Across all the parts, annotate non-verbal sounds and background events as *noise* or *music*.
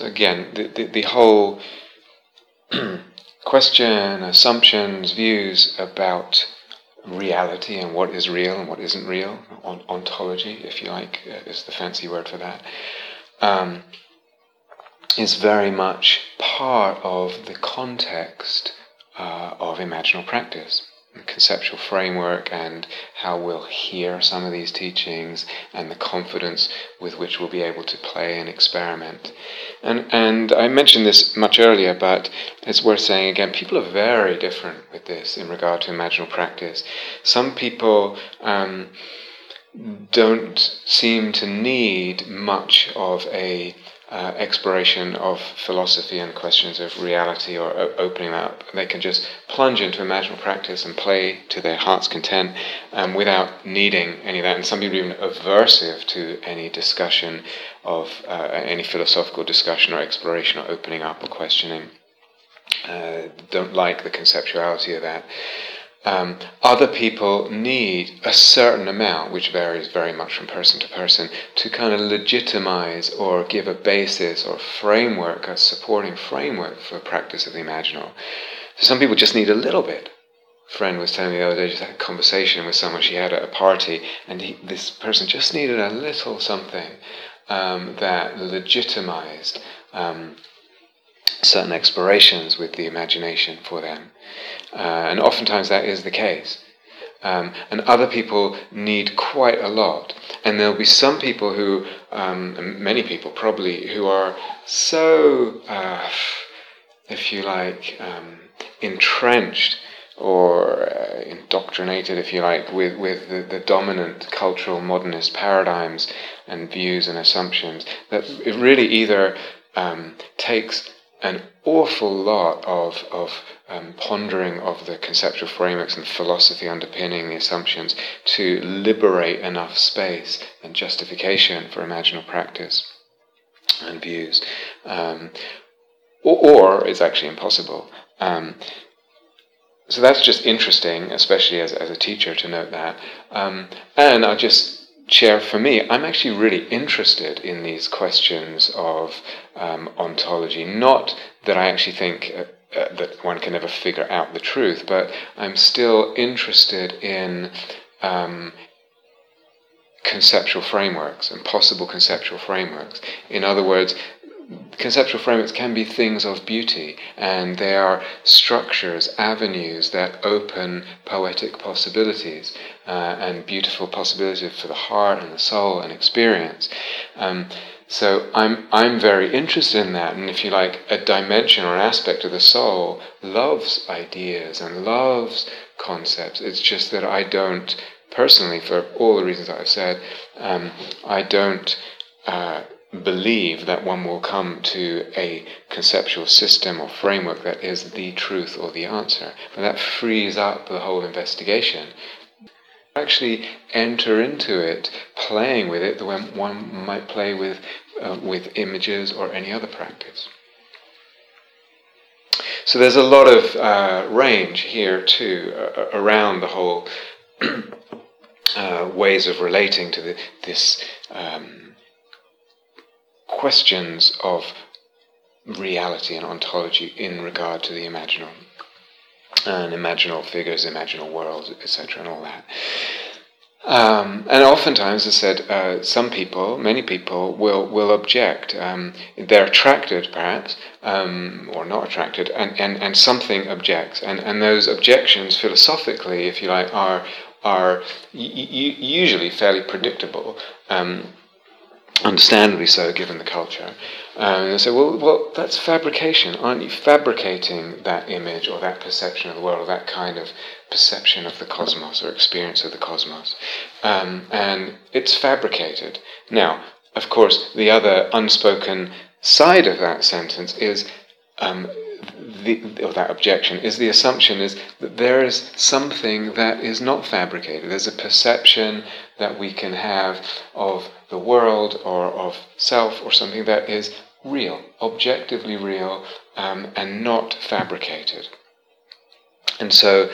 So again, the, the, the whole *clears throat* question, assumptions, views about reality and what is real and what isn't real, on, ontology, if you like, uh, is the fancy word for that, um, is very much part of the context uh, of imaginal practice conceptual framework and how we'll hear some of these teachings and the confidence with which we'll be able to play and experiment. And, and I mentioned this much earlier, but it's worth saying again people are very different with this in regard to imaginal practice. Some people um, don't seem to need much of a uh, exploration of philosophy and questions of reality or o- opening up. They can just plunge into imaginal practice and play to their heart's content um, without needing any of that. And some people are even aversive to any discussion of uh, any philosophical discussion or exploration or opening up or questioning. Uh, don't like the conceptuality of that. Um, other people need a certain amount, which varies very much from person to person, to kind of legitimize or give a basis or framework, a supporting framework for practice of the imaginal. So some people just need a little bit. A friend was telling me the other day, just had a conversation with someone she had at a party, and he, this person just needed a little something um, that legitimized um, certain explorations with the imagination for them. Uh, and oftentimes that is the case. Um, and other people need quite a lot. And there'll be some people who, um, many people probably, who are so, uh, if you like, um, entrenched or uh, indoctrinated, if you like, with, with the, the, dominant cultural modernist paradigms and views and assumptions that it really either um, takes an awful lot of, of um, pondering of the conceptual frameworks and philosophy underpinning the assumptions to liberate enough space and justification for imaginal practice and views. Um, or, or, it's actually impossible. Um, so that's just interesting, especially as, as a teacher, to note that. Um, and I'll just share for me, I'm actually really interested in these questions of um, ontology. Not that I actually think uh, uh, that one can never figure out the truth, but I'm still interested in um, conceptual frameworks and possible conceptual frameworks. In other words, conceptual frameworks can be things of beauty, and they are structures, avenues that open poetic possibilities uh, and beautiful possibilities for the heart and the soul and experience. Um, so I'm I'm very interested in that, and if you like, a dimension or an aspect of the soul loves ideas and loves concepts. It's just that I don't personally, for all the reasons I've said, um, I don't. Uh, believe that one will come to a conceptual system or framework that is the truth or the answer. But that frees up the whole investigation. Actually, enter into it, playing with it the way one might play with, uh, with images or any other practice. So there's a lot of uh, range here too uh, around the whole *clears throat* uh, ways of relating to the, this um, questions of reality and ontology in regard to the imaginal and imaginal figures, imaginal worlds, etc., and all that. Um, and oftentimes, as I said, uh, some people, many people, will will object. Um, they're attracted, perhaps, um, or not attracted, and, and, and something objects. And, and those objections, philosophically, if you like, are are usually fairly predictable. Um, understandably so, given the culture. Um, and say, well, well, that's fabrication. Aren't you fabricating that image or that perception of the world, or that kind of perception of the cosmos or experience of the cosmos? Um, and it's fabricated. Now, of course, the other unspoken side of that sentence is. Um, the, or that objection is the assumption is that there is something that is not fabricated. There's a perception that we can have of the world or of self or something that is real, objectively real, um, and not fabricated. And so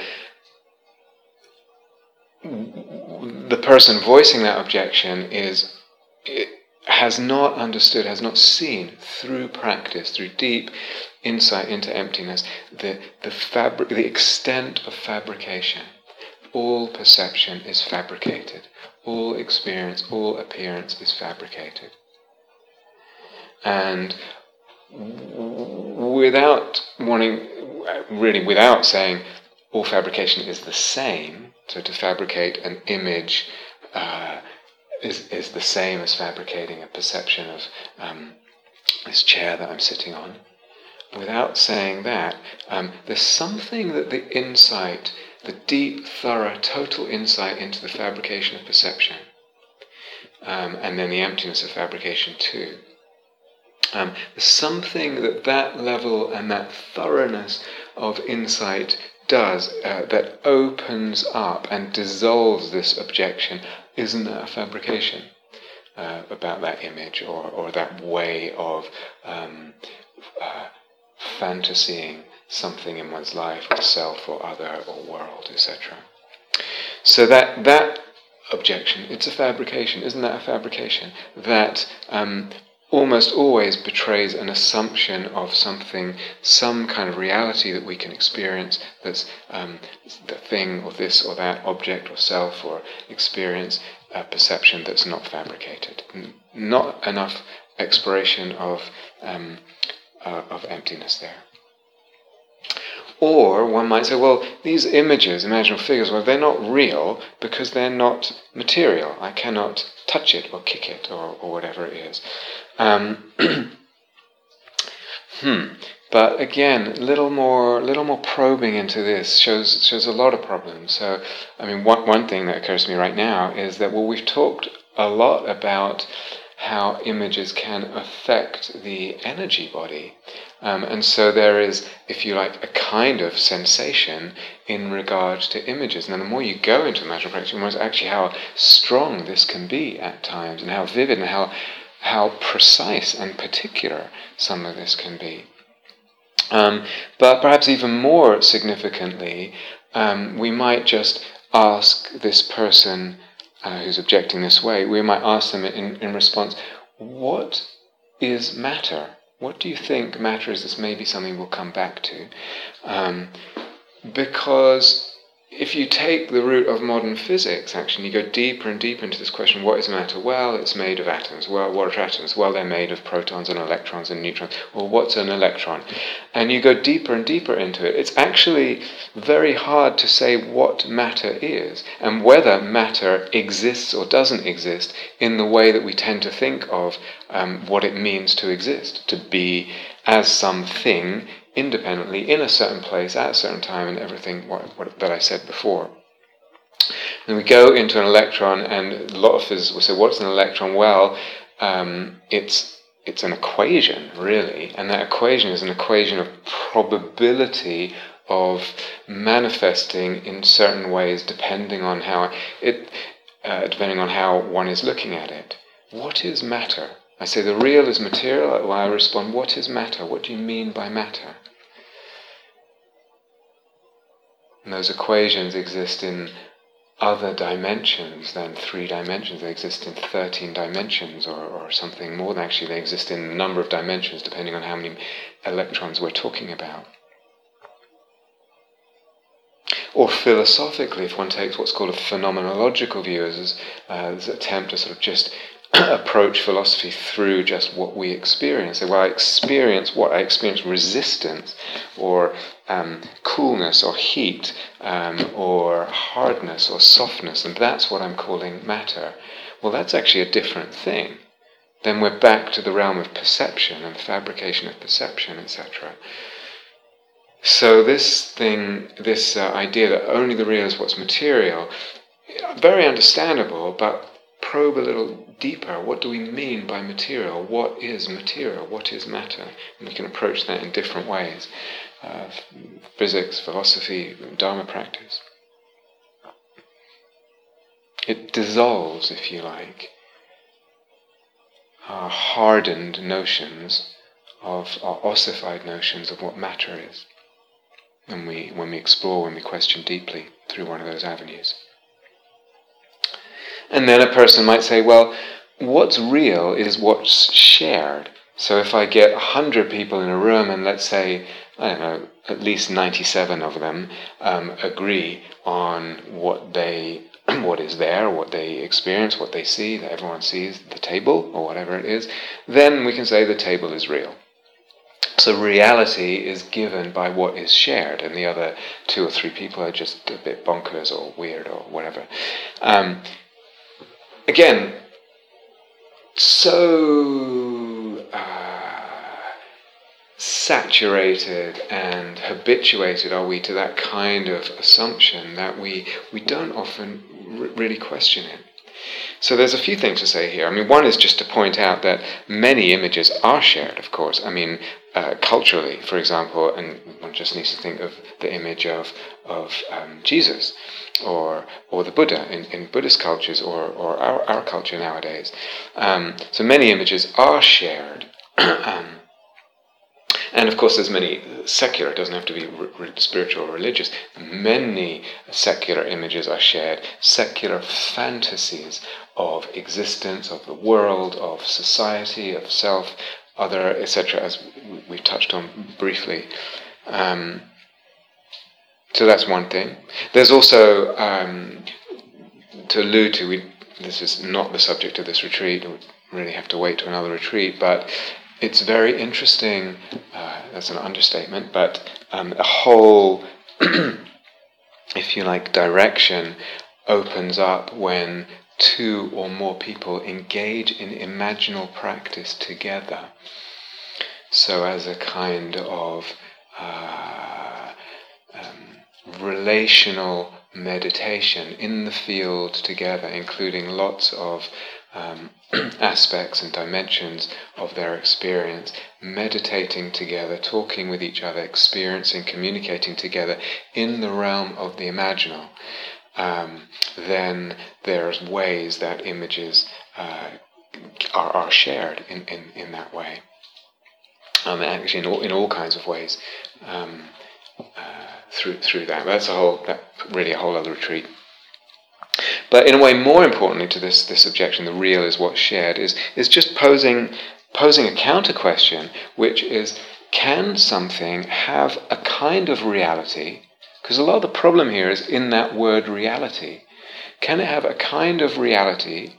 the person voicing that objection is has not understood, has not seen through practice, through deep insight into emptiness, the, the, fabric, the extent of fabrication. All perception is fabricated. All experience, all appearance is fabricated. And without wanting, really without saying all fabrication is the same, so to fabricate an image uh, is, is the same as fabricating a perception of um, this chair that I'm sitting on. Without saying that, um, there's something that the insight, the deep, thorough, total insight into the fabrication of perception, um, and then the emptiness of fabrication too. Um, there's something that that level and that thoroughness of insight does uh, that opens up and dissolves this objection isn't that a fabrication uh, about that image or, or that way of um, uh, fantasying something in one's life or self or other or world, etc. So that that objection, it's a fabrication, isn't that a fabrication? That um, almost always betrays an assumption of something, some kind of reality that we can experience that's um, the thing or this or that object or self or experience, a perception that's not fabricated. Not enough exploration of, um, uh, of emptiness there. Or one might say, well, these images, imaginal figures, well, they're not real because they're not material. I cannot touch it or kick it or, or whatever it is. Um, *clears throat* hmm. But again, little more, little more probing into this shows shows a lot of problems. So, I mean, one one thing that occurs to me right now is that well, we've talked a lot about how images can affect the energy body. Um, and so there is, if you like, a kind of sensation in regard to images. And the more you go into magical practice, you realize actually how strong this can be at times, and how vivid and how how precise and particular some of this can be. Um, but perhaps even more significantly, um, we might just ask this person uh, who's objecting this way, we might ask them in, in response, What is matter? What do you think matter is? This may be something we'll come back to. Um, because if you take the route of modern physics, actually, you go deeper and deeper into this question what is matter? Well, it's made of atoms. Well, what are atoms? Well, they're made of protons and electrons and neutrons. Well, what's an electron? And you go deeper and deeper into it. It's actually very hard to say what matter is and whether matter exists or doesn't exist in the way that we tend to think of um, what it means to exist, to be as something independently in a certain place at a certain time and everything what, what, that I said before. Then we go into an electron, and a lot of physicists will say, "What's an electron?" Well, um, it's it's an equation, really, and that equation is an equation of probability of manifesting in certain ways, depending on how it, uh, depending on how one is looking at it. What is matter? I say the real is material. Well, I respond, what is matter? What do you mean by matter? And those equations exist in other dimensions than three dimensions. They exist in 13 dimensions or, or something more than actually. They exist in a number of dimensions depending on how many electrons we're talking about. Or philosophically, if one takes what's called a phenomenological view as, uh, an attempt to sort of just *clears throat* approach philosophy through just what we experience. So, well, I experience what I experience resistance or um, coolness or heat um, or hardness or softness, and that's what I'm calling matter. Well, that's actually a different thing. Then we're back to the realm of perception and fabrication of perception, etc. So, this thing, this uh, idea that only the real is what's material, very understandable, but probe a little deeper. What do we mean by material? What is material? What is matter? And we can approach that in different ways uh, physics, philosophy, Dharma practice. It dissolves, if you like, our hardened notions of our ossified notions of what matter is when we, when we explore, when we question deeply through one of those avenues. And then a person might say, well, what's real is what's shared. So if I get 100 people in a room and let's say, I don't know, at least 97 of them um, agree on what they *clears throat* what is there, what they experience, what they see, that everyone sees, the table or whatever it is, then we can say the table is real. So reality is given by what is shared, and the other two or three people are just a bit bonkers or weird or whatever. Um, again, so uh, saturated and habituated are we to that kind of assumption that we, we don't often r- really question it. So there's a few things to say here. I mean, one is just to point out that many images are shared, of course. I mean, uh, culturally, for example, and one just needs to think of the image of, of um, Jesus or, or the Buddha in, in Buddhist cultures or, or our, our culture nowadays. Um, so many images are shared. *clears throat* um, and of course, there's many secular, it doesn't have to be spiritual or religious. Many secular images are shared, secular fantasies of existence, of the world, of society, of self, other, etc., as we've touched on briefly. Um, so that's one thing. There's also, um, to allude to, we, this is not the subject of this retreat, we really have to wait to another retreat, but it's very interesting, uh, an understatement, but um, a whole, *clears throat* if you like, direction opens up when two or more people engage in imaginal practice together. So, as a kind of uh, um, relational meditation in the field together, including lots of um, *clears throat* aspects and dimensions of their experience, meditating together, talking with each other, experiencing, communicating together in the realm of the imaginal, um, then there's ways that images uh, are, are shared in, in, in that way. Um, actually, in all, in all kinds of ways um, uh, through through that. That's a whole, that really a whole other retreat. But in a way, more importantly to this, this objection, the real is what's shared, is, is just posing, posing a counter question, which is can something have a kind of reality? Because a lot of the problem here is in that word reality. Can it have a kind of reality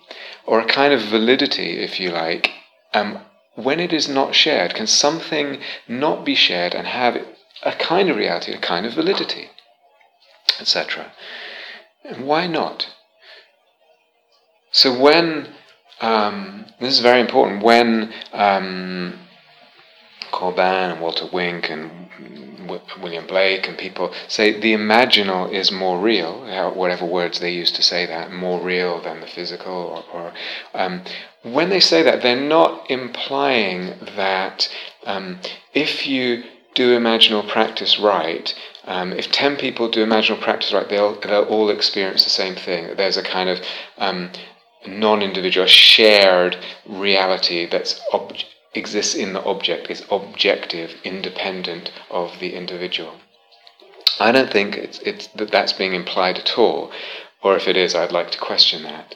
or a kind of validity, if you like, um, when it is not shared? Can something not be shared and have a kind of reality, a kind of validity, etc.? Why not? So when um, this is very important, when um, Corbin and Walter Wink and w- William Blake and people say the imaginal is more real, whatever words they use to say that, more real than the physical, or, or um, when they say that, they're not implying that um, if you do imaginal practice right, um, if 10 people do imaginal practice right, they'll, they'll all experience the same thing. There's a kind of um, non individual, shared reality that ob- exists in the object, is objective, independent of the individual. I don't think it's, it's, that that's being implied at all, or if it is, I'd like to question that.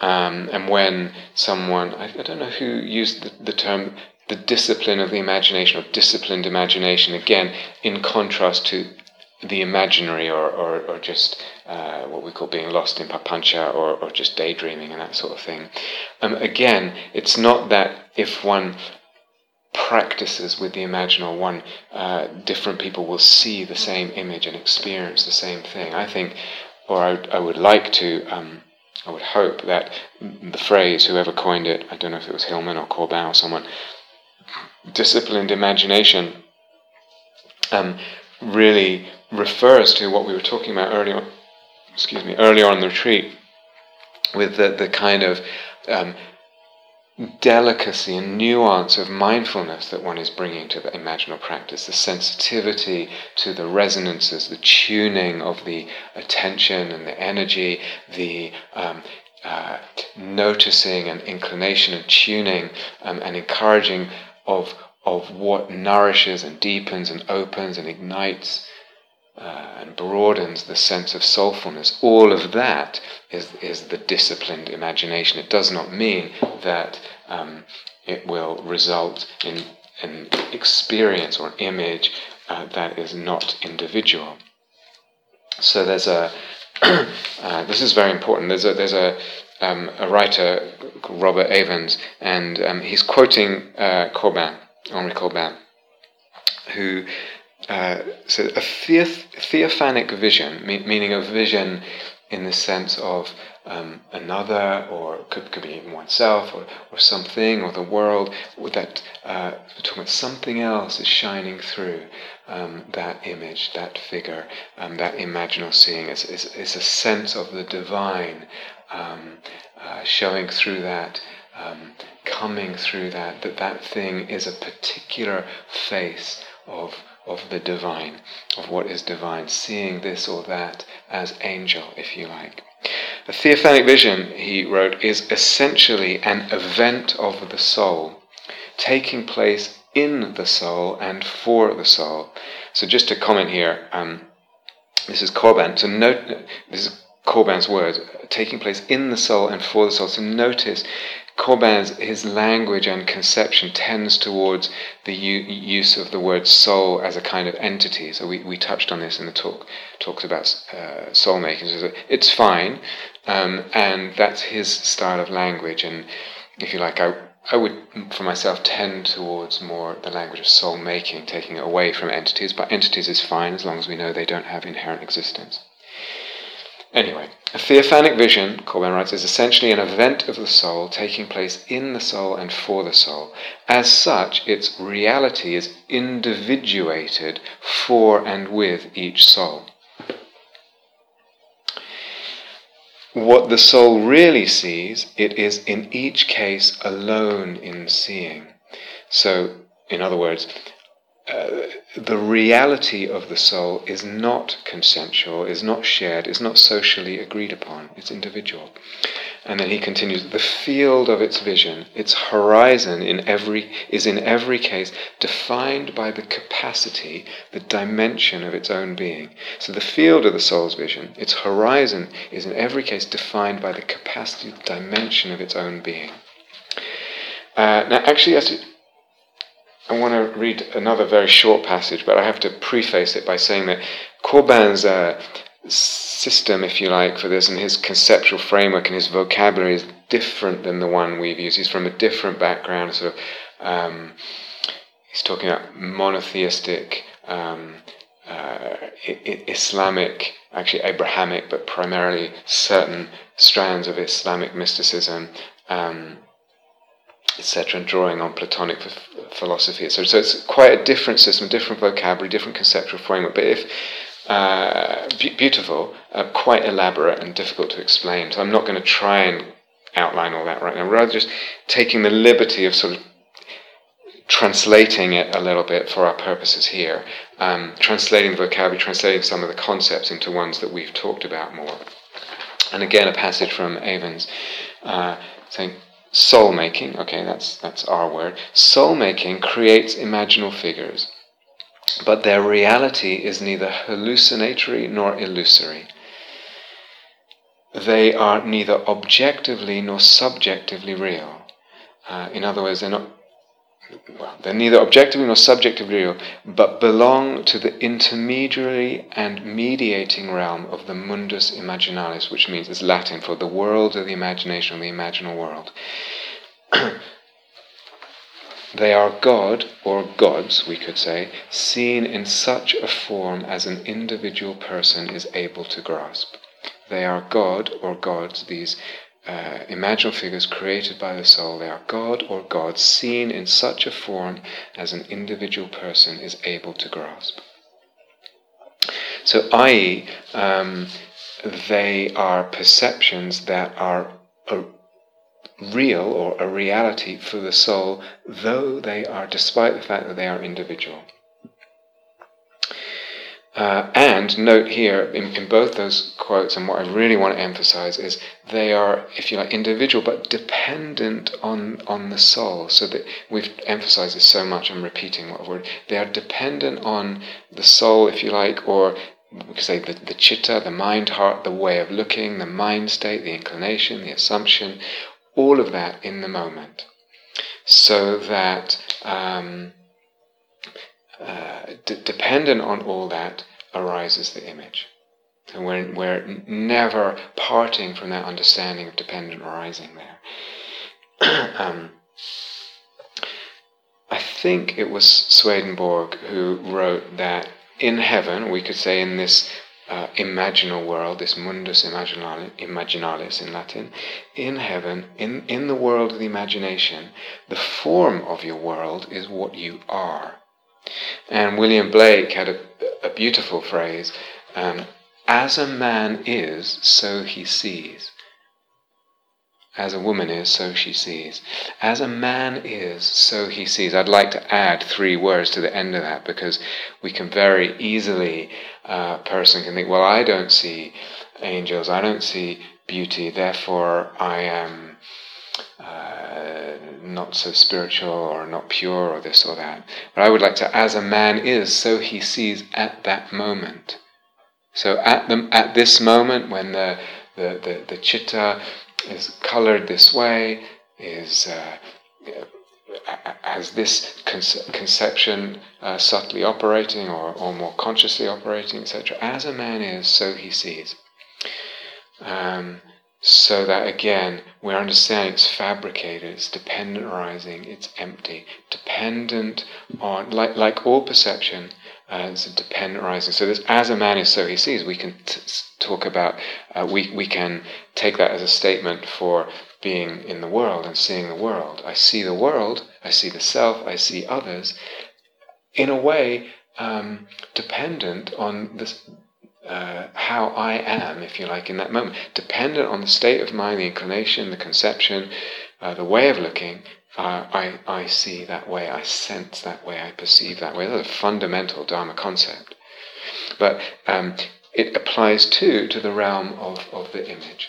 Um, and when someone, I, I, don't know who used the, the term the discipline of the imagination or disciplined imagination, again, in contrast to the imaginary or, or, or just uh, what we call being lost in papancha or, or just daydreaming and that sort of thing. Um, again, it's not that if one practices with the imaginal, one uh, different people will see the same image and experience the same thing. I think, or I, I would like to. Um, I would hope that the phrase, whoever coined it, I don't know if it was Hillman or Corbin or someone, disciplined imagination, um, really refers to what we were talking about earlier, excuse me, earlier on the retreat, with the, the kind of um, delicacy and nuance of mindfulness that one is bringing to the imaginal practice, the sensitivity to the resonances, the tuning of the attention and the energy, the um, uh, noticing and inclination and tuning um, and encouraging of, of what nourishes and deepens and opens and ignites uh, and broadens the sense of soulfulness. All of that is, is the disciplined imagination. It does not mean that um, it will result in an experience or an image uh, that is not individual. So there's a *clears throat* uh, this is very important. There's a there's a um, a writer Robert Avens, and um, he's quoting uh, Corbin, Henri Corbin, who uh, said a theophanic vision, me- meaning a vision in the sense of um, another, or could, could be even oneself, or, or something, or the world, that uh, we're talking about something else is shining through um, that image, that figure, um, that imaginal seeing. It's, it's, it's, a sense of the divine um, uh, showing through that, um, coming through that, that that thing is a particular face of of the divine, of what is divine, seeing this or that as angel, if you like. A theophanic vision, he wrote, is essentially an event of the soul, taking place in the soul and for the soul. So just to comment here, um, this is Corbin. So note, this is Corbin's words, taking place in the soul and for the soul. So notice Corbin's his language and conception tends towards the u- use of the word soul as a kind of entity. So we, we touched on this in the talk talks about uh, soul making. So it's fine, um, and that's his style of language. And if you like, I I would for myself tend towards more the language of soul making, taking it away from entities. But entities is fine as long as we know they don't have inherent existence. Anyway, a theophanic vision, Corbin writes, is essentially an event of the soul taking place in the soul and for the soul. As such, its reality is individuated for and with each soul. What the soul really sees, it is in each case alone in seeing. So, in other words, uh, the reality of the soul is not consensual, is not shared, is not socially agreed upon, it's individual. And then he continues, the field of its vision, its horizon in every, is in every case defined by the capacity, the dimension of its own being. So the field of the soul's vision, its horizon, is in every case defined by the capacity, the dimension of its own being. Uh, now, actually, as I want to read another very short passage, but I have to preface it by saying that Corbin's uh, system, if you like, for this and his conceptual framework and his vocabulary is different than the one we've used. He's from a different background, sort of. Um, he's talking about monotheistic, um, uh, Islamic, actually Abrahamic, but primarily certain strands of Islamic mysticism. Um, etc., and drawing on Platonic philosophy, etc. So it's quite a different system, different vocabulary, different conceptual framework. But if uh, beautiful, uh, quite elaborate and difficult to explain. So I'm not going to try and outline all that right now. Rather, just taking the liberty of sort of translating it a little bit for our purposes here, um, translating the vocabulary, translating some of the concepts into ones that we've talked about more. And again, a passage from Avens uh, saying, soul making, okay, that's, that's our word, soul making creates imaginal figures, but their reality is neither hallucinatory nor illusory. They are neither objectively nor subjectively real. Uh, in other words, they're not they're neither objectively nor subjectively real, but belong to the intermediary and mediating realm of the mundus imaginalis, which means it's Latin for the world of the imagination, or the imaginal world. *clears throat* they are God, or gods, we could say, seen in such a form as an individual person is able to grasp. They are God, or gods, these uh, imaginal figures created by the soul. They are God or gods seen in such a form as an individual person is able to grasp. So, i.e., um, they are perceptions that are a real or a reality for the soul, though they are, despite the fact that they are individual. Uh, and note here, in, in, both those quotes, and what I really want to emphasize is they are, if you like, individual but dependent on, on the soul. So that we've emphasized this so much, I'm repeating what word. They are dependent on the soul, if you like, or we could say the, the chitta, the mind heart, the way of looking, the mind state, the inclination, the assumption, all of that in the moment. So that um, uh, d- dependent on all that arises the image. And we're, we're never parting from that understanding of dependent arising there. *clears throat* um, I think it was Swedenborg who wrote that in heaven, we could say in this uh, imaginal world, this mundus imaginalis in Latin, in heaven, in, in the world of the imagination, the form of your world is what you are. And William Blake had a, a beautiful phrase um, as a man is, so he sees. As a woman is, so she sees. As a man is, so he sees. I'd like to add three words to the end of that because we can very easily, a uh, person can think, well, I don't see angels, I don't see beauty, therefore I am uh, not so spiritual or not pure or this or that. But I would like to, as a man is, so he sees at that moment. So at the at this moment when the the, the, the chitta is colored this way, is uh, has this conce- conception uh, subtly operating or, or more consciously operating, etc. As a man is, so he sees. Um, so that again, we're understanding it's fabricated, it's dependent arising, it's empty, dependent on, like, like all perception, uh, it's a dependent arising. So this, as a man is, so he sees. We can t- talk about, uh, we, we can take that as a statement for being in the world and seeing the world. I see the world, I see the self, I see others, in a way um, dependent on this, uh, how I am, if you like, in that moment, dependent on the state of mind, the inclination, the conception, uh, the way of looking. Uh, I, I see that way, I sense that way, I perceive that way. That's a fundamental Dharma concept. But um, it applies too to the realm of, of the image.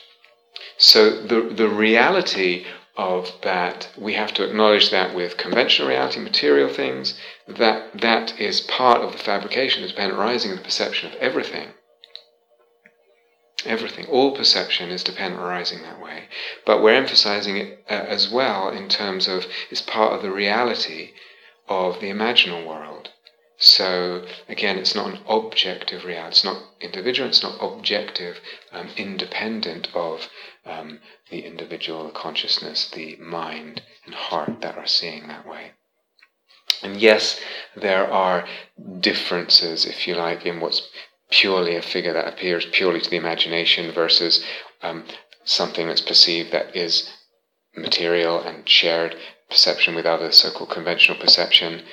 So the, the reality of that, we have to acknowledge that with conventional reality, material things, that that is part of the fabrication, the dependent arising, the perception of everything. Everything, all perception is dependent arising that way. But we're emphasizing it uh, as well in terms of it's part of the reality of the imaginal world. So again, it's not an objective reality. It's not individual. It's not objective, um, independent of um, the individual, the consciousness, the mind and heart that are seeing that way. And yes, there are differences, if you like, in what's purely a figure that appears purely to the imagination versus um, something that's perceived that is material and shared perception with others, so called conventional perception.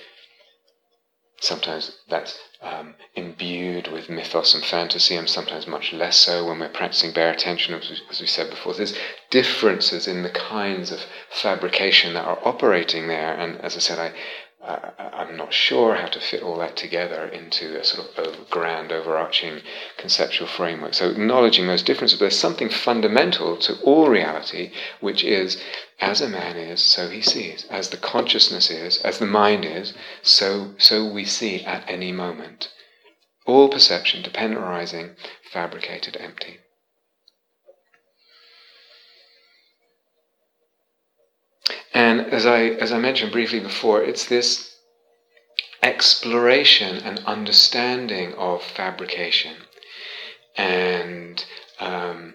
Sometimes that's um, imbued with mythos and fantasy, and sometimes much less so when we're practicing bare attention, as we, as we said before. There's differences in the kinds of fabrication that are operating there, and as I said, I uh, I'm not sure how to fit all that together into a sort of over, grand, overarching conceptual framework. So, acknowledging those differences, but there's something fundamental to all reality, which is as a man is, so he sees. As the consciousness is, as the mind is, so, so we see at any moment. All perception, dependent arising, fabricated, empty. And as I, as I mentioned briefly before, it's this exploration and understanding of fabrication, and um,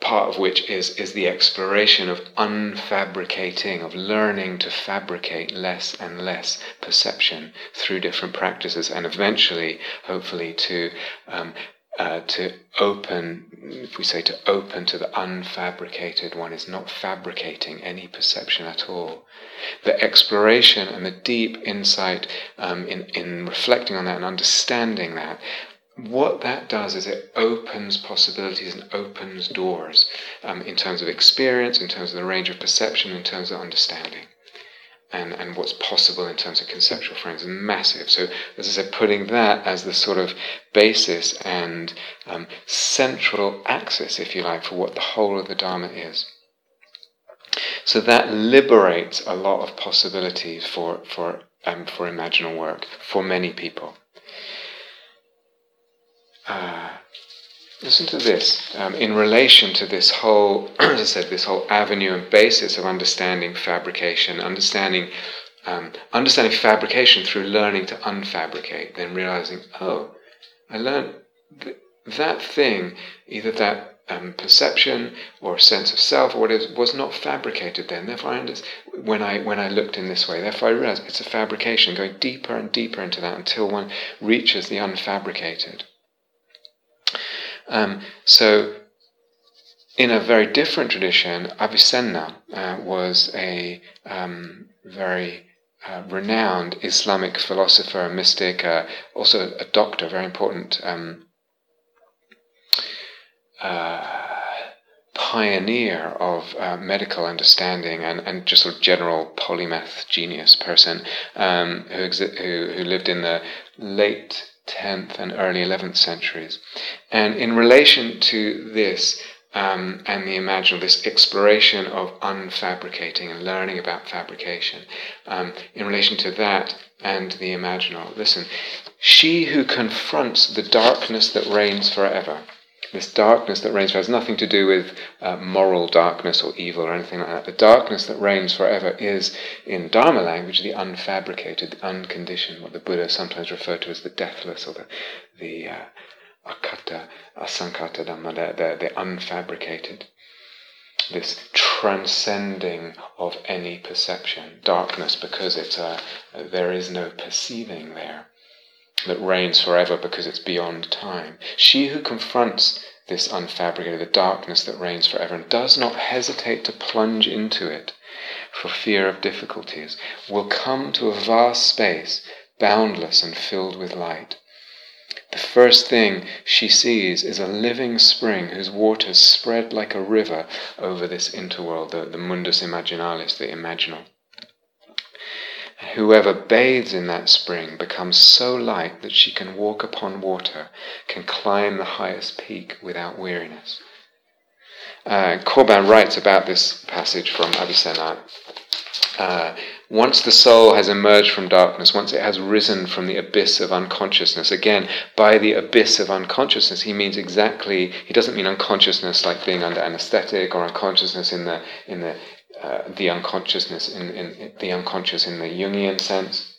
part of which is, is the exploration of unfabricating, of learning to fabricate less and less perception through different practices, and eventually, hopefully, to um, uh, to open, if we say to open to the unfabricated, one is not fabricating any perception at all. The exploration and the deep insight um, in, in reflecting on that and understanding that, what that does is it opens possibilities and opens doors um, in terms of experience, in terms of the range of perception, in terms of understanding and, and what's possible in terms of conceptual frames is massive. So, as I said, putting that as the sort of basis and um, central axis, if you like, for what the whole of the Dharma is. So that liberates a lot of possibilities for, for, um, for imaginal work for many people. uh, listen to this um, in relation to this whole, *clears throat* as I said, this whole avenue and basis of understanding fabrication, understanding. Um, understanding fabrication through learning to unfabricate, then realizing, oh, I learned th- that thing, either that um, perception or sense of self or whatever was not fabricated then. Therefore, I when I when I looked in this way, therefore I realized it's a fabrication, going deeper and deeper into that until one reaches the unfabricated. Um, so, in a very different tradition, Avicenna uh, was a um, very uh, renowned Islamic philosopher, mystic, uh, also a doctor, very important um, uh, pioneer of uh, medical understanding and, and just sort of general polymath genius person um, who, exi- who, who lived in the late 10th and early 11th centuries. And in relation to this, um, and the imaginal, this exploration of unfabricating and learning about fabrication. Um, in relation to that and the imaginal, listen, she who confronts the darkness that reigns forever this darkness that reigns has nothing to do with uh, moral darkness or evil or anything like that. The darkness that reigns forever is, in Dharma language, the unfabricated, the unconditioned, what the Buddha sometimes referred to as the deathless or the, the uh, akata, asankata dhamma, the, the, the unfabricated. This transcending of any perception, darkness, because it's a, there is no perceiving there that reigns forever because it's beyond time. She who confronts this unfabricated, the darkness that reigns forever, and does not hesitate to plunge into it for fear of difficulties, will come to a vast space, boundless and filled with light. The first thing she sees is a living spring whose waters spread like a river over this interworld, the, the mundus imaginalis, the imaginal. Whoever bathes in that spring becomes so light that she can walk upon water, can climb the highest peak without weariness. Uh, Corbin writes about this passage from Avicenna. Uh, once the soul has emerged from darkness, once it has risen from the abyss of unconsciousness, again, by the abyss of unconsciousness, he means exactly, he doesn't mean unconsciousness like being under anesthetic or unconsciousness in the, in the, uh, the unconsciousness in, in, in, the unconscious in the Jungian sense.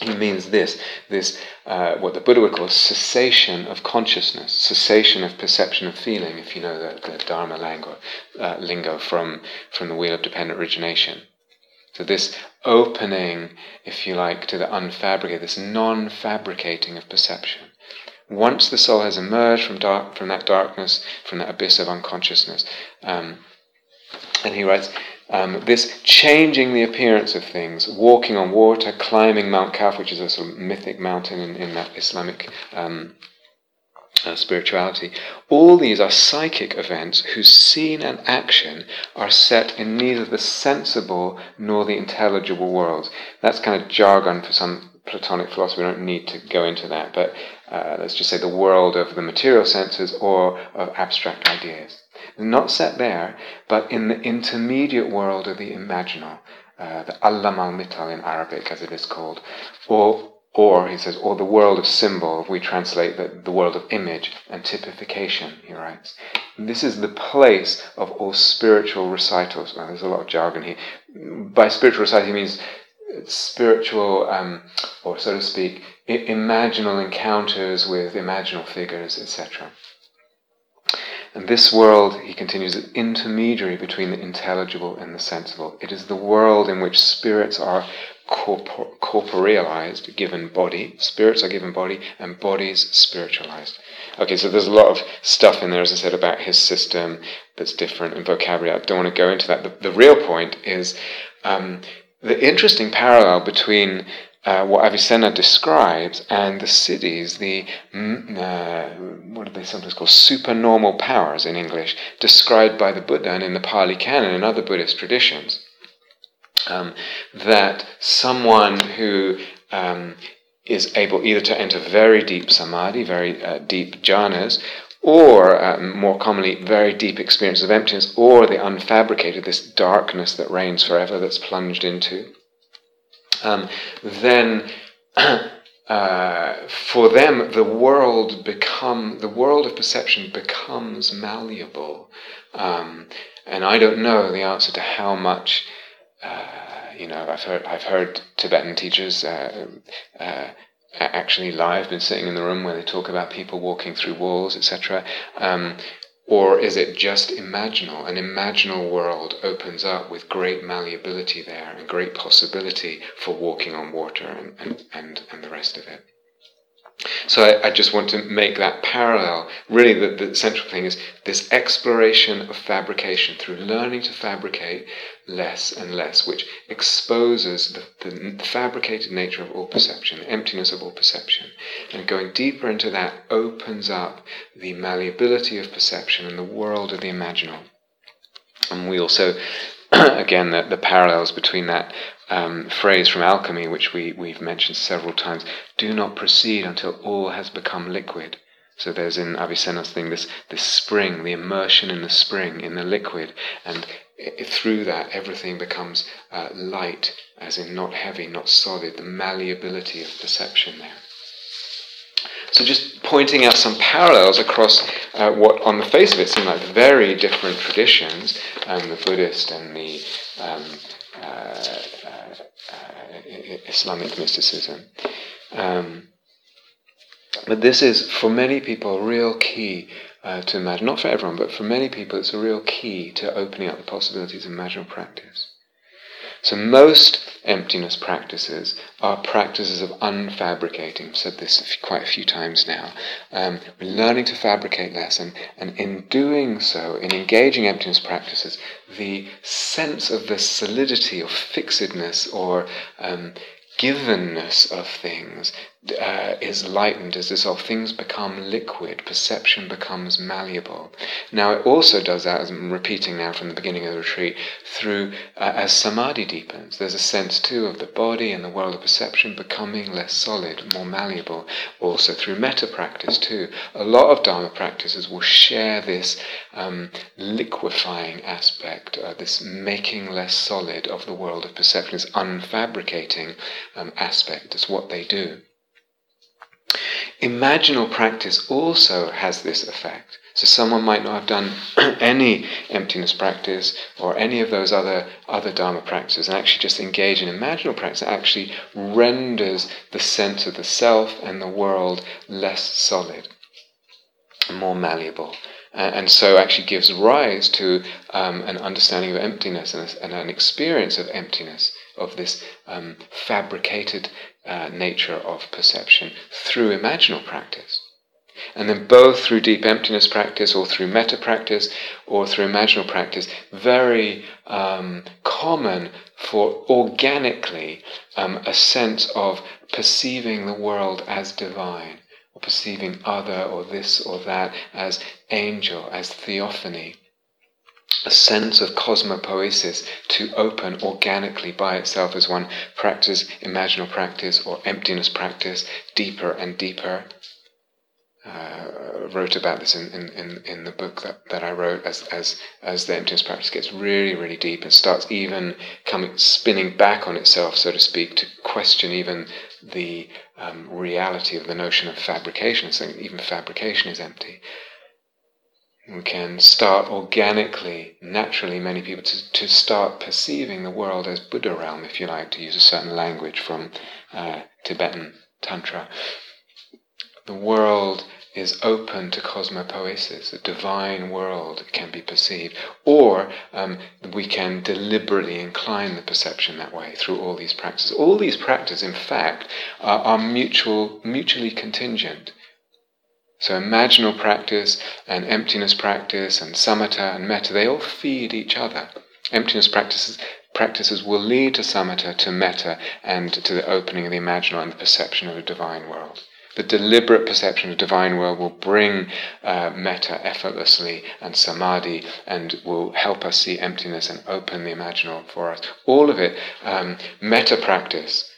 He means this, this uh, what the Buddha would call cessation of consciousness, cessation of perception of feeling, if you know the, the Dharma lingo, uh, lingo from, from the wheel of dependent origination. So this opening, if you like, to the unfabricated, this non-fabricating of perception. Once the soul has emerged from dark, from that darkness, from that abyss of unconsciousness, um, and he writes, um, this changing the appearance of things, walking on water, climbing Mount Kaf, which is a sort of mythic mountain in, in that Islamic um, uh, spirituality, all these are psychic events whose scene and action are set in neither the sensible nor the intelligible world. That's kind of jargon for some Platonic philosophy. We don't need to go into that, but uh, let's just say the world of the material senses or of abstract ideas not set there, but in the intermediate world of the imaginal, uh, the Alam al Mithal in Arabic, as it is called, or or he says, or the world of symbol, we translate the, the world of image and typification, he writes. This is the place of all spiritual recitals. Well, there's a lot of jargon here. By spiritual recital, he means spiritual, um, or so to speak, imaginal encounters with imaginal figures, etc. And this world, he continues, is intermediary between the intelligible and the sensible. It is the world in which spirits are corpor- corporealized, given body. Spirits are given body, and bodies spiritualized. Okay, so there's a lot of stuff in there, as I said, about his system that's different in vocabulary. I don't want to go into that. The, the real point is um, the interesting parallel between uh, what Avicenna describes and the siddhis, the uh, what do they sometimes call supernormal powers in English, described by the Buddha and in the Pali Canon and other Buddhist traditions. Um, that someone who um, is able either to enter very deep samadhi, very uh, deep jhanas, or uh, more commonly, very deep experience of emptiness, or the unfabricated, this darkness that reigns forever that's plunged into um, then *clears throat* uh, for them, the world become the world of perception becomes malleable, um, and I don't know the answer to how much. Uh, you know, I've heard I've heard Tibetan teachers uh, uh, actually live been sitting in the room where they talk about people walking through walls, etc. Um, or is it just imaginal? An imaginal world opens up with great malleability there and great possibility for walking on water and, and, and, and the rest of it. So I, I, just want to make that parallel. Really, the, the central thing is this exploration of fabrication through learning to fabricate less and less, which exposes the, the, fabricated nature of all perception, the emptiness of all perception. And going deeper into that opens up the malleability of perception and the world of the imaginal. And we also, *clears throat* again, the, the parallels between that um, phrase from alchemy, which we, we've mentioned several times do not proceed until all has become liquid. So there's in Avicenna's thing this, this spring, the immersion in the spring, in the liquid, and it, through that everything becomes uh, light, as in not heavy, not solid, the malleability of perception there. So just pointing out some parallels across uh, what on the face of it seem like very different traditions, um, the Buddhist and the um, uh, Islamic mysticism. Um, but this is, for many people, a real key uh, to imagine. Not for everyone, but for many people, it's a real key to opening up the possibilities of imaginal practice. So most emptiness practices are practices of unfabricating. I've said this quite a few times now. Um, we're learning to fabricate less, and, and in doing so, in engaging emptiness practices, the sense of the solidity or fixedness or um, givenness of things uh, is lightened, is dissolved. Things become liquid, perception becomes malleable. Now, it also does that, as I'm repeating now from the beginning of the retreat, through uh, as samadhi deepens. There's a sense too of the body and the world of perception becoming less solid, more malleable. Also through metta practice too. A lot of Dharma practices will share this um, liquefying aspect, uh, this making less solid of the world of perception, this unfabricating um, aspect. It's what they do. Imaginal practice also has this effect. So someone might not have done *clears throat* any emptiness practice or any of those other other Dharma practices and actually just engage in imaginal practice actually renders the sense of the self and the world less solid, more malleable. and so actually gives rise to um, an understanding of emptiness and, a, and, an experience of emptiness, of this um, fabricated uh, nature of perception through imaginal practice. And then both through deep emptiness practice or through metta practice or through imaginal practice, very um, common for organically um, a sense of perceiving the world as divine or perceiving other or this or that as angel, as theophany a sense of cosmopoesis to open organically by itself as one practices imaginal practice or emptiness practice deeper and deeper. Uh, wrote about this in, in, in, the book that, that I wrote as, as, as the emptiness practice gets really, really deep and starts even coming, spinning back on itself, so to speak, to question even the um, reality of the notion of fabrication, saying even fabrication is empty we can start organically, naturally, many people to, to start perceiving the world as Buddha realm, if you like, to use a certain language from uh, Tibetan Tantra. The world is open to cosmopoesis, the divine world can be perceived. Or um, we can deliberately incline the perception that way through all these practices. All these practices, in fact, are, are mutual, mutually contingent. So imaginal practice and emptiness practice and samatha and metta, they all feed each other. Emptiness practices practices will lead to samatha, to metta, and to the opening of the imaginal and the perception of a divine world. The deliberate perception of the divine world will bring uh, metta effortlessly and samadhi and will help us see emptiness and open the imaginal for us. All of it, um, metta practice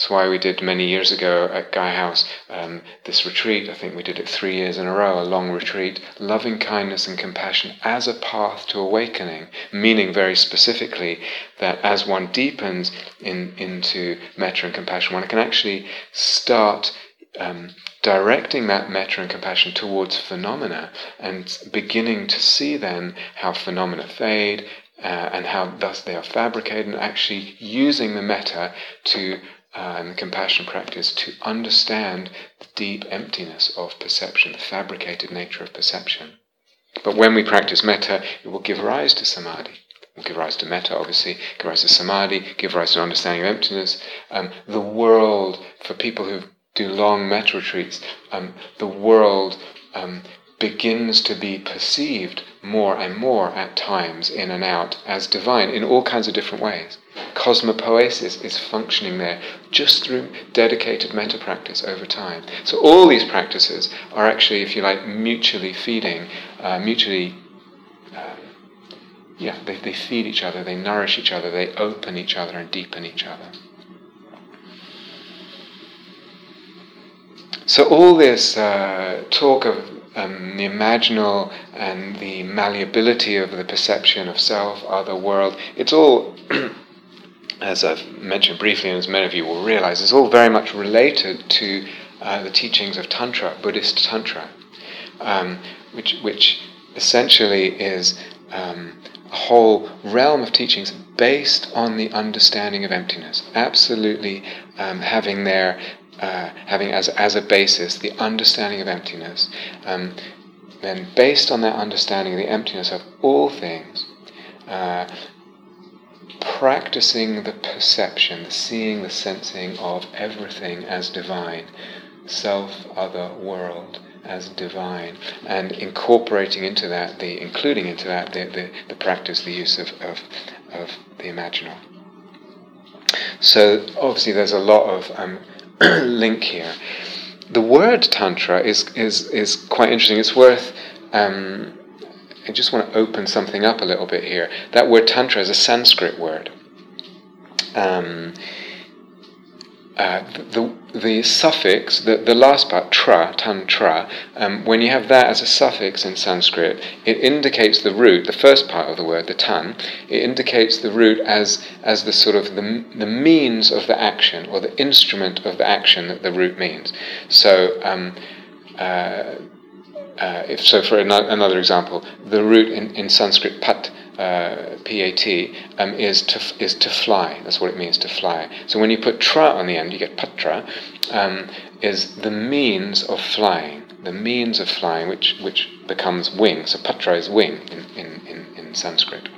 That's why we did many years ago at Gaia House um, this retreat. I think we did it three years in a row, a long retreat. Loving kindness and compassion as a path to awakening, meaning very specifically that as one deepens in, into metta and compassion, one can actually start um, directing that metta and compassion towards phenomena and beginning to see then how phenomena fade uh, and how thus they are fabricated and actually using the metta to uh, and the compassion practice to understand the deep emptiness of perception, the fabricated nature of perception. But when we practice metta, it will give rise to samadhi. It will give rise to metta, obviously, give rise to samadhi, give rise to an understanding of emptiness. Um, the world, for people who do long metta retreats, um, the world um, begins to be perceived more and more at times in and out as divine in all kinds of different ways. Cosmopoesis is functioning there just through dedicated metta practice over time. So all these practices are actually, if you like, mutually feeding, uh, mutually. Uh, yeah, they, they feed each other, they nourish each other, they open each other and deepen each other. So, all this uh, talk of um, the imaginal and the malleability of the perception of self, other, world, it's all, *clears throat* as I've mentioned briefly, and as many of you will realize, it's all very much related to uh, the teachings of Tantra, Buddhist Tantra, um, which, which essentially is um, a whole realm of teachings based on the understanding of emptiness, absolutely um, having their uh, having as, as a basis the understanding of emptiness, um, then based on that understanding of the emptiness of all things, uh, practicing the perception, the seeing, the sensing of everything as divine, self, other, world as divine, and incorporating into that, the including into that the, the, the practice, the use of, of, of the imaginal. So obviously, there's a lot of um, *clears throat* link here. The word tantra is is is quite interesting. It's worth. Um, I just want to open something up a little bit here. That word tantra is a Sanskrit word. Um, the, the suffix, the, the last part, tra, tantra, um, when you have that as a suffix in Sanskrit, it indicates the root, the first part of the word, the tan, it indicates the root as, as the sort of the, the means of the action or the instrument of the action that the root means. So, um, uh, uh, if so, for another example, the root in, in Sanskrit pat uh, pat um, is to is to fly. That's what it means to fly. So when you put tra on the end, you get patra. Um, is the means of flying, the means of flying, which which becomes wing. So patra is wing in in, in, in Sanskrit.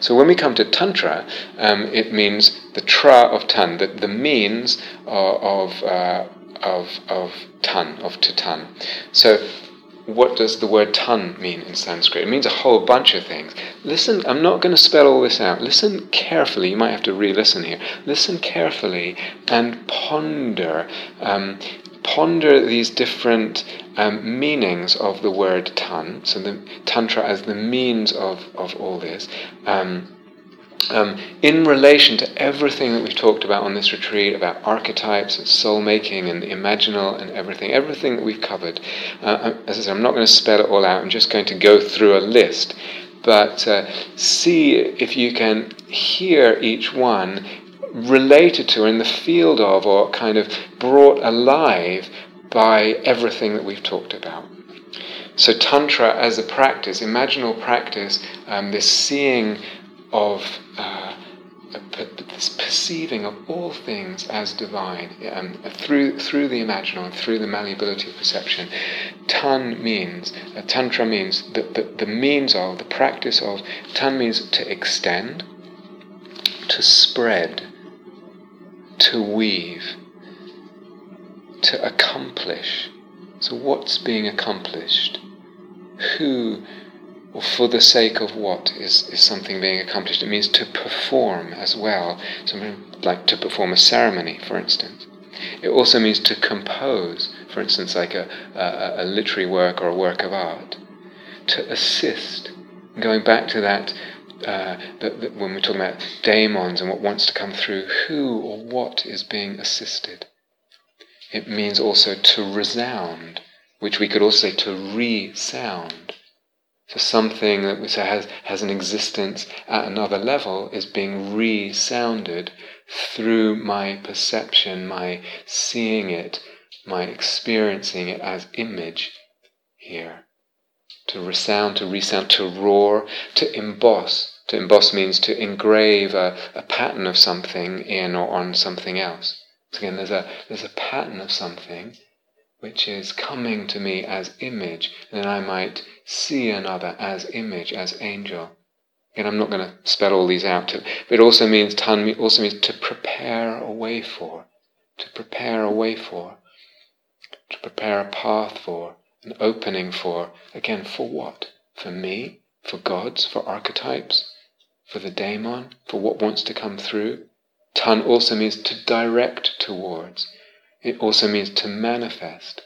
So when we come to tantra, um, it means the tra of tan, the, the means of of, uh, of of tan of to tan. So what does the word tan mean in Sanskrit? It means a whole bunch of things. Listen, I'm not going to spell all this out. Listen carefully. You might have to re listen here. Listen carefully and ponder. Um, ponder these different um, meanings of the word tan. So, the Tantra as the means of, of all this. Um, um, in relation to everything that we've talked about on this retreat about archetypes and soul making and the imaginal and everything, everything that we've covered. Uh, as I said, I'm not going to spell it all out, I'm just going to go through a list. But uh, see if you can hear each one related to, or in the field of, or kind of brought alive by everything that we've talked about. So, Tantra as a practice, imaginal practice, um, this seeing of uh, this perceiving of all things as divine um, through through the imaginal and through the malleability of perception. Tan means uh, tantra means the, the, the means of the practice of tan means to extend, to spread, to weave, to accomplish. So what's being accomplished? Who or for the sake of what is, is something being accomplished. It means to perform as well, something like to perform a ceremony, for instance. It also means to compose, for instance, like a, a, a literary work or a work of art. To assist, going back to that uh, when we're talking about daemons and what wants to come through, who or what is being assisted. It means also to resound, which we could also say to resound. So something that we say has, has an existence at another level is being resounded through my perception, my seeing it, my experiencing it as image here. To resound, to resound, to roar, to emboss. To emboss means to engrave a, a pattern of something in or on something else. So again, there's a, there's a pattern of something which is coming to me as image, then I might see another as image, as angel. And I'm not going to spell all these out, but it also means tan also means to prepare a way for, to prepare a way for, to prepare a path for, an opening for. Again, for what? For me? For gods? For archetypes? For the daemon? For what wants to come through? Tan also means to direct towards. It also means to manifest.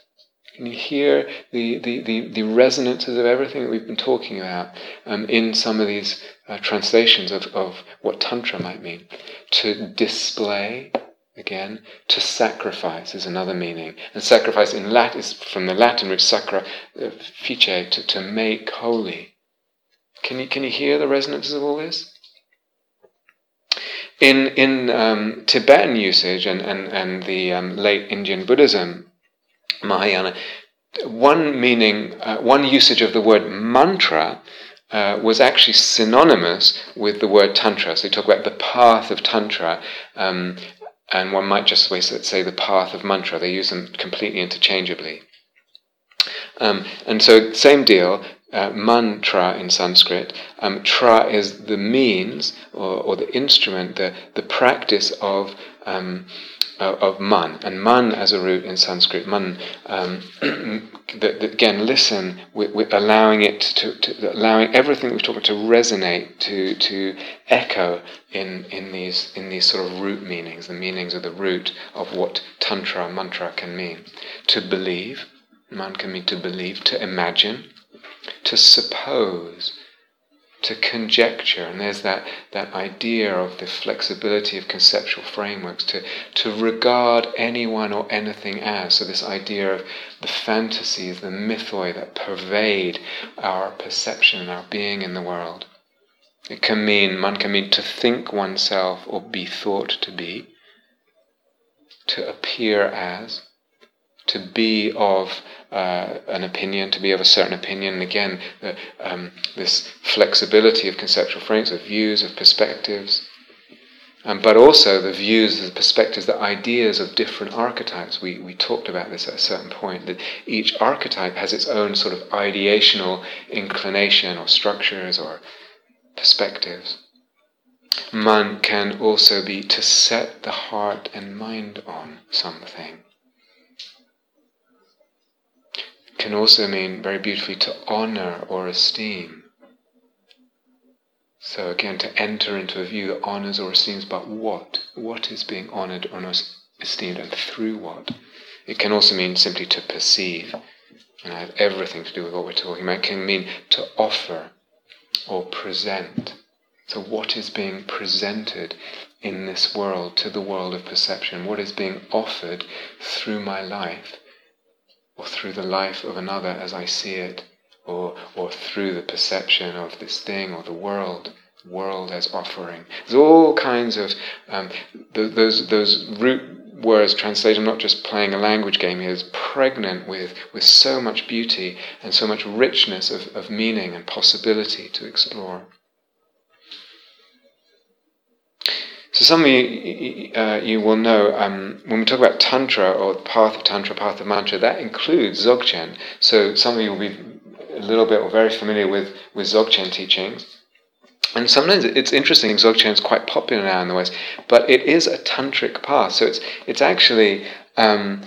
Can you hear the, the, the, the resonances of everything that we've been talking about um, in some of these uh, translations of, of what Tantra might mean? To display, again, to sacrifice is another meaning. And sacrifice in Latin is from the Latin root sacra, uh, fice, to, to make holy. Can you, can you hear the resonances of all this? In, in um, Tibetan usage and, and, and the um, late Indian Buddhism, Mahayana. One meaning, uh, one usage of the word mantra uh, was actually synonymous with the word tantra. So you talk about the path of tantra, um, and one might just say the path of mantra. They use them completely interchangeably. Um, and so, same deal. Uh, mantra in Sanskrit. Um, tra is the means or, or, the instrument, the, the practice of um, uh, of man. And man as a root in Sanskrit, man, um, *clears throat* again, listen, with, with allowing it to, to, allowing everything we've talked about to resonate, to, to echo in, in, these, in these sort of root meanings, the meanings of the root of what tantra, mantra can mean. To believe, man can mean to believe, to imagine, to suppose, to conjecture, and there's that, that idea of the flexibility of conceptual frameworks, to, to regard anyone or anything as. So, this idea of the fantasies, the mythoi that pervade our perception and our being in the world. It can mean, one can mean to think oneself or be thought to be, to appear as, to be of uh, an opinion, to be of a certain opinion. And again, the, um, this flexibility of conceptual frames, of views, of perspectives. Um, but also the views, the perspectives, the ideas of different archetypes. We, we talked about this at a certain point, that each archetype has its own sort of ideational inclination or structures or perspectives. Man can also be to set the heart and mind on something can also mean very beautifully to honor or esteem. So again, to enter into a view that honors or esteems, but what? What is being honored or esteemed, and through what? It can also mean simply to perceive, and I have everything to do with what we're talking about. It can mean to offer or present. So, what is being presented in this world to the world of perception? What is being offered through my life or through the life of another as I see it, or, or through the perception of this thing or the world, world as offering. There's all kinds of um, th- those those root words translated. I'm not just playing a language game here. It's pregnant with with so much beauty and so much richness of, of meaning and possibility to explore. So some of you, uh, you will know um, when we talk about Tantra or the path of Tantra, path of Mantra, that includes Dzogchen. So some of you will be a little bit or very familiar with, with Dzogchen teachings. And sometimes it's interesting, Dzogchen is quite popular now in the West, but it is a tantric path. So it's, it's actually um,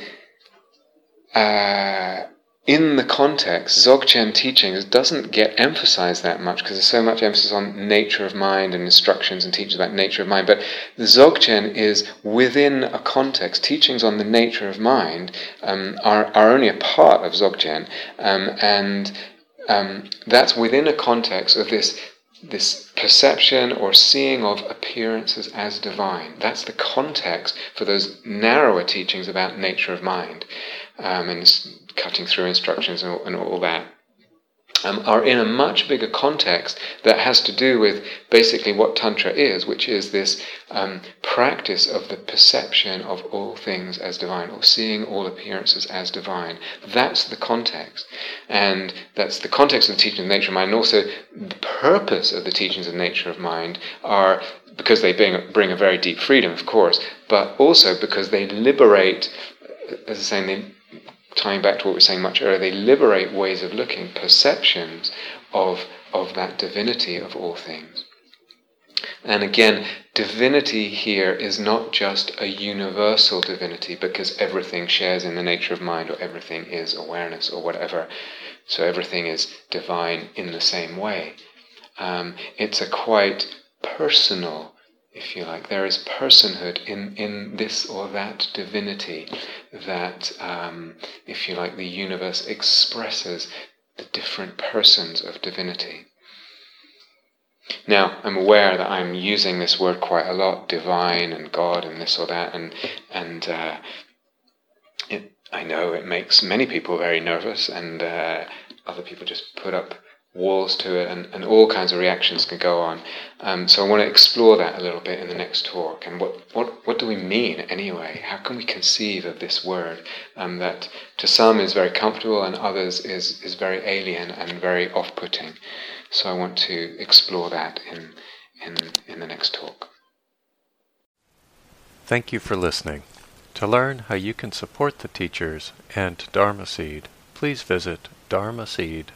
uh, in the context, Dzogchen teachings doesn't get emphasized that much because there's so much emphasis on nature of mind and instructions and teachings about nature of mind. But the Dzogchen is within a context. Teachings on the nature of mind um, are, are only a part of Dzogchen, um, and um, that's within a context of this this perception or seeing of appearances as divine. That's the context for those narrower teachings about nature of mind um, and cutting through instructions and all, and all that um, are in a much bigger context that has to do with basically what Tantra is, which is this um, practice of the perception of all things as divine, or seeing all appearances as divine. That's the context. And that's the context of the teachings of nature of mind, and also the purpose of the teachings of nature of mind are because they bring, bring a very deep freedom, of course, but also because they liberate, as I was saying, they tying back to what we were saying much earlier, they liberate ways of looking, perceptions of, of that divinity of all things. And again, divinity here is not just a universal divinity because everything shares in the nature of mind or everything is awareness or whatever. So everything is divine in the same way. Um, it's a quite personal if you like. There is personhood in, in this or that divinity that, um, if you like, the universe expresses the different persons of divinity. Now, I'm aware that I'm using this word quite a lot, divine and God and this or that, and and uh, it, I know it makes many people very nervous, and uh, other people just put up walls to it, and, and all kinds of reactions can go on. Um, so I want to explore that a little bit in the next talk. And what, what, what do we mean anyway? How can we conceive of this word um, that to some is very comfortable and others is, is very alien and very off putting? So I want to explore that in, in, in the next talk. Thank you for listening. To learn how you can support the teachers and Dharma Seed, please visit dharma dharmaseed.org